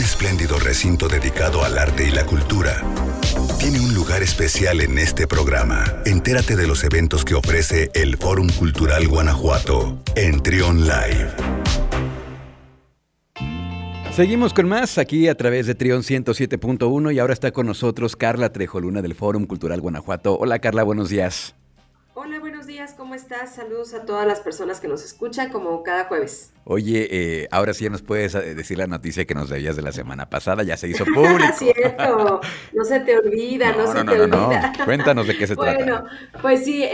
un espléndido recinto dedicado al arte y la cultura, tiene un lugar especial en este programa. Entérate de los eventos que ofrece el Fórum Cultural Guanajuato en Trion Live. Seguimos con más aquí a través de Trion 107.1 y ahora está con nosotros Carla Trejoluna del Fórum Cultural Guanajuato. Hola Carla, buenos días. Hola, buenos días, ¿cómo estás? Saludos a todas las personas que nos escuchan como cada jueves. Oye, eh, ahora sí nos puedes eh, decir la noticia que nos debías de la semana pasada, ya se hizo público. Cierto, no se te olvida, no, se te olvida. Cuéntanos de qué se trata. Bueno, pues sí,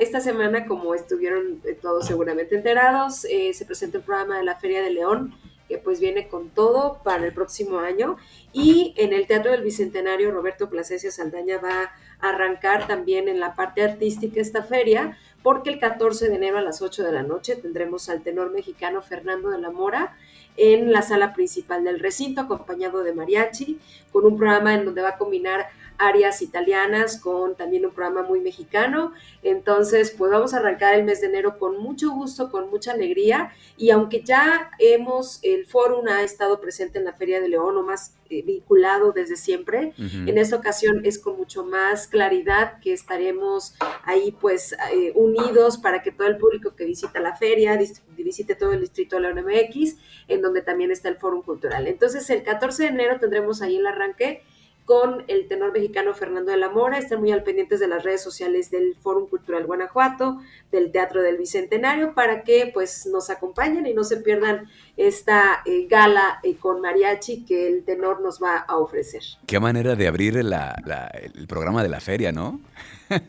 esta semana, como estuvieron eh, todos seguramente enterados, se presenta el programa de la Feria de León que pues viene con todo para el próximo año. Y en el Teatro del Bicentenario, Roberto Plasencia Saldaña va a arrancar también en la parte artística esta feria, porque el 14 de enero a las 8 de la noche tendremos al tenor mexicano Fernando de la Mora en la sala principal del recinto, acompañado de mariachi, con un programa en donde va a combinar áreas italianas con también un programa muy mexicano. Entonces, pues vamos a arrancar el mes de enero con mucho gusto, con mucha alegría. Y aunque ya hemos, el Fórum ha estado presente en la Feria de León o más eh, vinculado desde siempre, en esta ocasión es con mucho más claridad que estaremos ahí pues eh, unidos para que todo el público que visita la feria, visite todo el distrito de la UNMX, en donde también está el Fórum Cultural. Entonces, el 14 de enero tendremos ahí el arranque con el tenor mexicano Fernando de la Mora. Están muy al pendientes de las redes sociales del Fórum Cultural Guanajuato, del Teatro del Bicentenario, para que pues nos acompañen y no se pierdan esta eh, gala eh, con mariachi que el tenor nos va a ofrecer. Qué manera de abrir el programa de la feria, ¿no?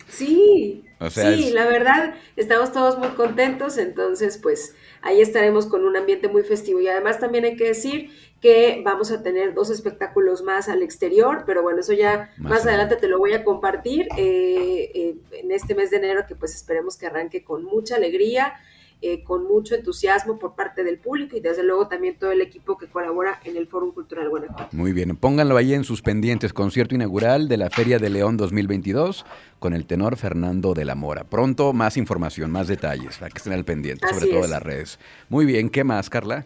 Sí, sí, la verdad, estamos todos muy contentos, entonces pues ahí estaremos con un ambiente muy festivo y además también hay que decir que vamos a tener dos espectáculos más al exterior, pero bueno, eso ya más, adelante te lo voy a compartir eh, eh, en este mes de enero que pues esperemos que arranque con mucha alegría. Eh, con mucho entusiasmo por parte del público y desde luego también todo el equipo que colabora en el Fórum Cultural Guanajuato. Muy bien, pónganlo ahí en sus pendientes, concierto inaugural de la Feria de León 2022 con el tenor Fernando de la Mora. Pronto más información, más detalles, para que estén al pendiente, sobre todo de las redes. Muy bien, ¿qué más, Carla?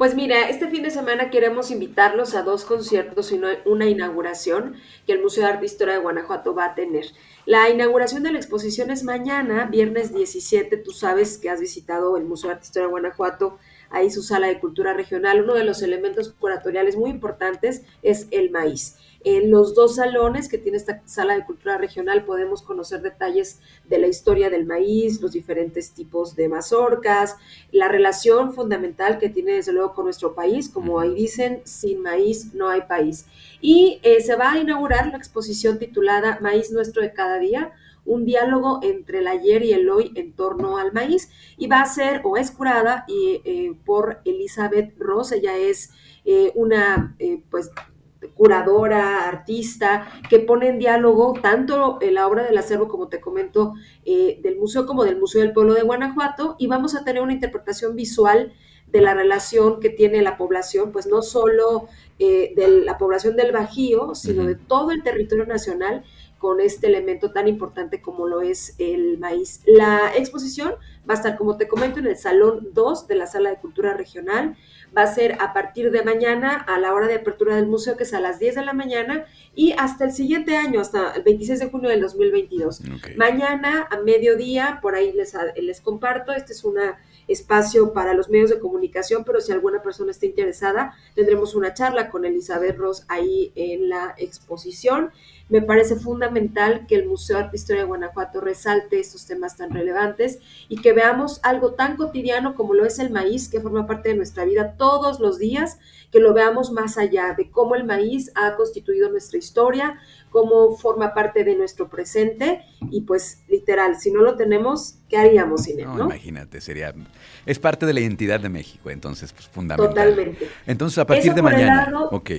Pues mira, este fin de semana queremos invitarlos a dos conciertos y una inauguración que el Museo de Arte e Historia de Guanajuato va a tener. La inauguración de la exposición es mañana, viernes 17. Tú sabes que has visitado el Museo de Arte e Historia de Guanajuato, ahí su sala de cultura regional. Uno de los elementos curatoriales muy importantes es el maíz. En los dos salones que tiene esta sala de cultura regional podemos conocer detalles de la historia del maíz, los diferentes tipos de mazorcas, la relación fundamental que tiene desde luego con nuestro país, como ahí dicen, sin maíz no hay país. Y eh, se va a inaugurar la exposición titulada Maíz Nuestro de cada día, un diálogo entre el ayer y el hoy en torno al maíz y va a ser o es curada y, eh, por Elizabeth Ross, ella es eh, una pues curadora, artista, que pone en diálogo tanto la obra del acervo, como te comento, eh, del museo como del Museo del Pueblo de Guanajuato, y vamos a tener una interpretación visual de la relación que tiene la población, pues no solo eh, de la población del Bajío, sino de todo el territorio nacional con este elemento tan importante como lo es el maíz. La exposición va a estar, como te comento, en el Salón 2 de la Sala de Cultura Regional va a ser a partir de mañana a la hora de apertura del museo, que es a las 10 de la mañana, y hasta el siguiente año, hasta el 26 de junio del 2022. Mañana a mediodía, por ahí les, les comparto, este es un espacio para los medios de comunicación, pero si alguna persona está interesada, tendremos una charla con Elizabeth Ross ahí en la exposición. Me parece fundamental que el Museo de Arte e Historia de Guanajuato resalte estos temas tan relevantes y que veamos algo tan cotidiano como lo es el maíz, que forma parte de nuestra vida todos los días, que lo veamos más allá de cómo el maíz ha constituido nuestra historia, cómo forma parte de nuestro presente y pues literal, si no lo tenemos, ¿qué haríamos sin él? No, imagínate, sería, es parte de la identidad de México, entonces pues fundamental. Totalmente. Entonces a partir de mañana.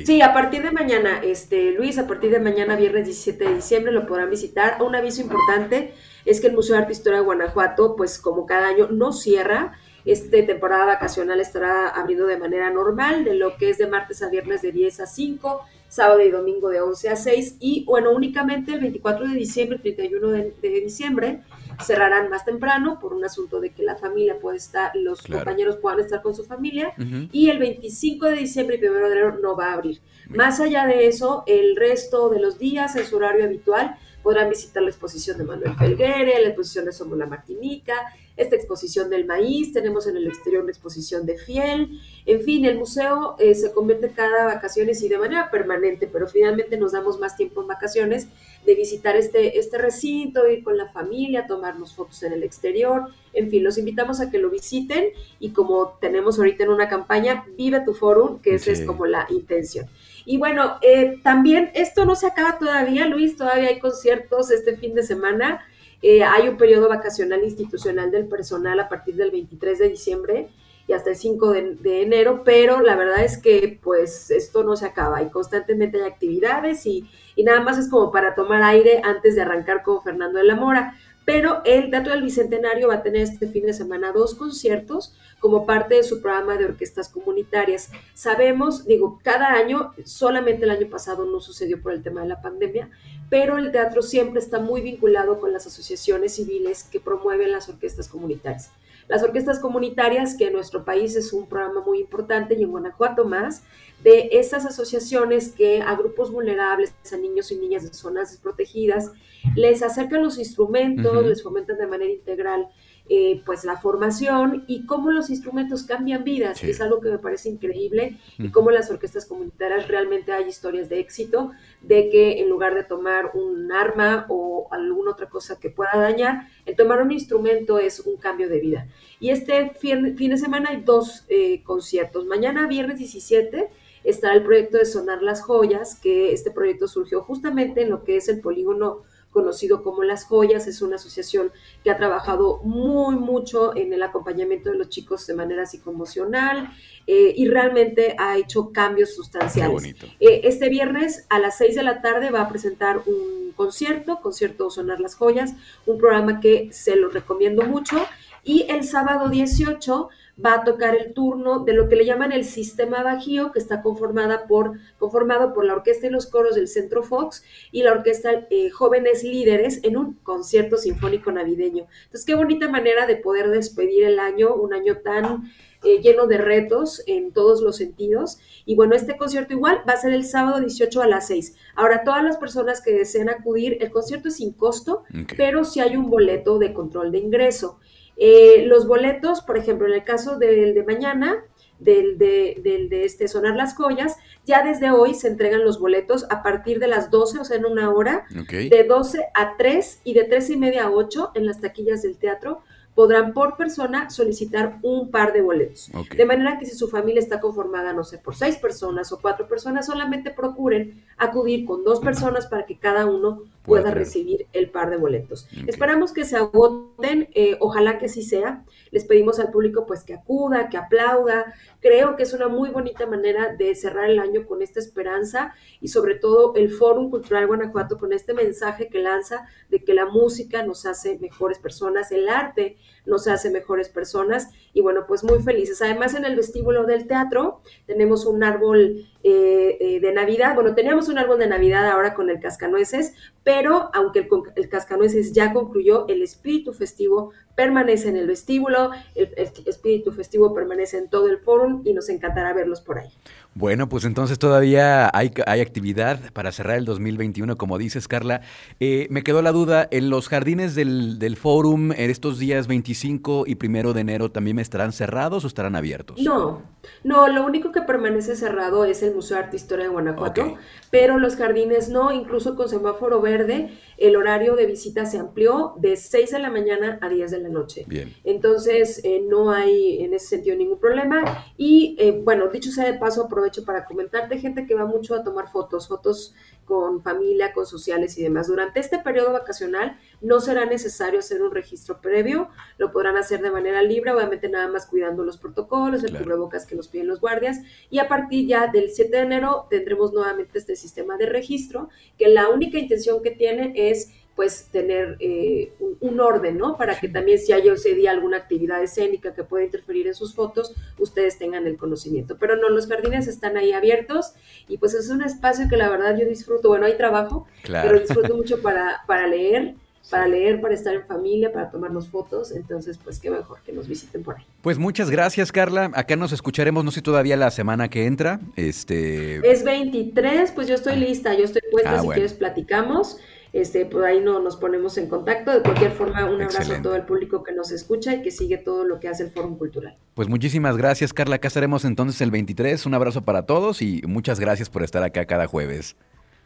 Sí, a partir de mañana, este, Luis, a partir de mañana, viernes 17 de diciembre, lo podrán visitar. Un aviso importante es que el Museo de Arte e Historia de Guanajuato, pues como cada año, no cierra. Esta temporada vacacional estará abriendo de manera normal, de lo que es de martes a viernes de 10 a 5, sábado y domingo de 11 a 6 y bueno, únicamente el 24 de diciembre, 31 de, de diciembre cerrarán más temprano por un asunto de que la familia puede estar, los compañeros puedan estar con su familia y el 25 de diciembre y 1 de enero no va a abrir. Más allá de eso, el resto de los días en su horario habitual podrán visitar la exposición de Manuel Felguere, la exposición de Somos la Martinica, esta exposición del maíz, tenemos en el exterior una exposición de fiel, en fin, el museo eh, se convierte cada vacaciones y de manera permanente, pero finalmente nos damos más tiempo en vacaciones de visitar este, este recinto, ir con la familia, tomarnos fotos en el exterior, en fin, los invitamos a que lo visiten y como tenemos ahorita en una campaña, vive tu forum, que esa es como la intención. Y bueno, eh, también esto no se acaba todavía, Luis, todavía hay conciertos este fin de semana. Eh, hay un periodo vacacional institucional del personal a partir del 23 de diciembre y hasta el 5 de, enero, pero la verdad es que pues esto no se acaba y constantemente hay actividades y, y, nada más es como para tomar aire antes de arrancar con Fernando de la Mora. Pero el Teatro del Bicentenario va a tener este fin de semana dos conciertos como parte de su programa de orquestas comunitarias. Sabemos, digo, cada año, solamente el año pasado no sucedió por el tema de la pandemia, pero el teatro siempre está muy vinculado con las asociaciones civiles que promueven las orquestas comunitarias. Las orquestas comunitarias, que en nuestro país es un programa muy importante y en Guanajuato más, de estas asociaciones que a grupos vulnerables, a niños y niñas de zonas desprotegidas, les acercan los instrumentos, les fomentan de manera integral eh, pues la formación y cómo los instrumentos cambian vidas, es algo que me parece increíble y cómo las orquestas comunitarias realmente hay historias de éxito, de que en lugar de tomar un arma o alguna otra cosa que pueda dañar, el tomar un instrumento es un cambio de vida. Y este fin, de semana hay dos eh, conciertos. Mañana, viernes 17, está el proyecto de Sonar las Joyas, que este proyecto surgió justamente en lo que es el polígono conocido como Las Joyas. Es una asociación que ha trabajado muy mucho en el acompañamiento de los chicos de manera psicoemocional eh, y realmente ha hecho cambios sustanciales. Eh, este viernes a las 6 de la tarde va a presentar un concierto, concierto Sonar las Joyas, un programa que se lo recomiendo mucho. Y el sábado 18 va a tocar el turno de lo que le llaman el sistema bajío, que está conformada por, conformado por la orquesta y los coros del Centro Fox y la orquesta eh, Jóvenes Líderes en un concierto sinfónico navideño. Entonces, qué bonita manera de poder despedir el año, un año tan eh, lleno de retos en todos los sentidos. Y bueno, este concierto igual va a ser el sábado 18 a las 6. Ahora, todas las personas que deseen acudir, el concierto es sin costo, pero si hay un boleto de control de ingreso. Eh, los boletos, por ejemplo, en el caso del de mañana, del de, del de este Sonar las Joyas, ya desde hoy se entregan los boletos a partir de las 12, o sea, en una hora, de 12 a 3 y de 3 y media a 8 en las taquillas del teatro podrán por persona solicitar un par de boletos. De manera que si su familia está conformada, no sé, por seis personas o cuatro personas, solamente procuren acudir con dos personas para que cada uno pueda recibir el par de boletos. Esperamos que se agoten, eh, ojalá que sí sea. Les pedimos al público pues que acuda, que aplauda. Creo que es una muy bonita manera de cerrar el año con esta esperanza y sobre todo el Fórum Cultural Guanajuato con este mensaje que lanza de que la música nos hace mejores personas, el arte nos hace mejores personas y bueno, pues muy felices. Además en el vestíbulo del teatro tenemos un árbol eh, eh, de Navidad, bueno, teníamos un árbol de Navidad ahora con el cascanueces, pero aunque el, el cascanueces ya concluyó, el espíritu festivo permanece en el vestíbulo, el, espíritu festivo permanece en todo el fórum y nos encantará verlos por ahí. Bueno, pues entonces todavía hay, hay actividad para cerrar el 2021, como dices, Carla. Eh, me quedó la duda, ¿en los jardines del, del fórum en estos días 25 y primero de enero también estarán cerrados o estarán abiertos? No, no, lo único que permanece cerrado es el Museo de Arte e Historia de Guanajuato, pero los jardines no, incluso con semáforo verde, el horario de visita se amplió de 6 de la mañana a 10 de la noche. Bien. Entonces, eh, no hay en ese sentido ningún problema. Y eh, bueno, dicho sea de paso, aprovecho para comentarte, gente que va mucho a tomar fotos, fotos con familia, con sociales y demás. Durante este periodo vacacional no será necesario hacer un registro previo, lo podrán hacer de manera libre, obviamente nada más cuidando los protocolos, el cubrebocas que nos piden los guardias. Y a partir ya del 7 de enero tendremos nuevamente este sistema de registro, que la única intención que tiene es pues tener eh, un, orden, ¿no? Para que también si hay ese día alguna actividad escénica que pueda interferir en sus fotos, ustedes tengan el conocimiento. Pero no, los jardines están ahí abiertos y pues es un espacio que la verdad yo disfruto. Bueno, hay trabajo, pero disfruto mucho para, para leer para leer, para estar en familia, para tomarnos fotos. Entonces, pues qué mejor que nos visiten por ahí. Pues muchas gracias, Carla. Acá nos escucharemos, no sé todavía la semana que entra. Este... Es 23, pues yo estoy lista, yo estoy puesta, ah, si quieres platicamos. Este, por ahí no, nos ponemos en contacto. De cualquier forma, un abrazo a todo el público que nos escucha y que sigue todo lo que hace el Fórum Cultural. Pues muchísimas gracias, Carla. Acá estaremos entonces el 23. Un abrazo para todos y muchas gracias por estar acá cada jueves.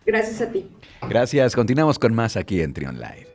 Gracias a ti. Gracias. Continuamos con más aquí en Trion Live.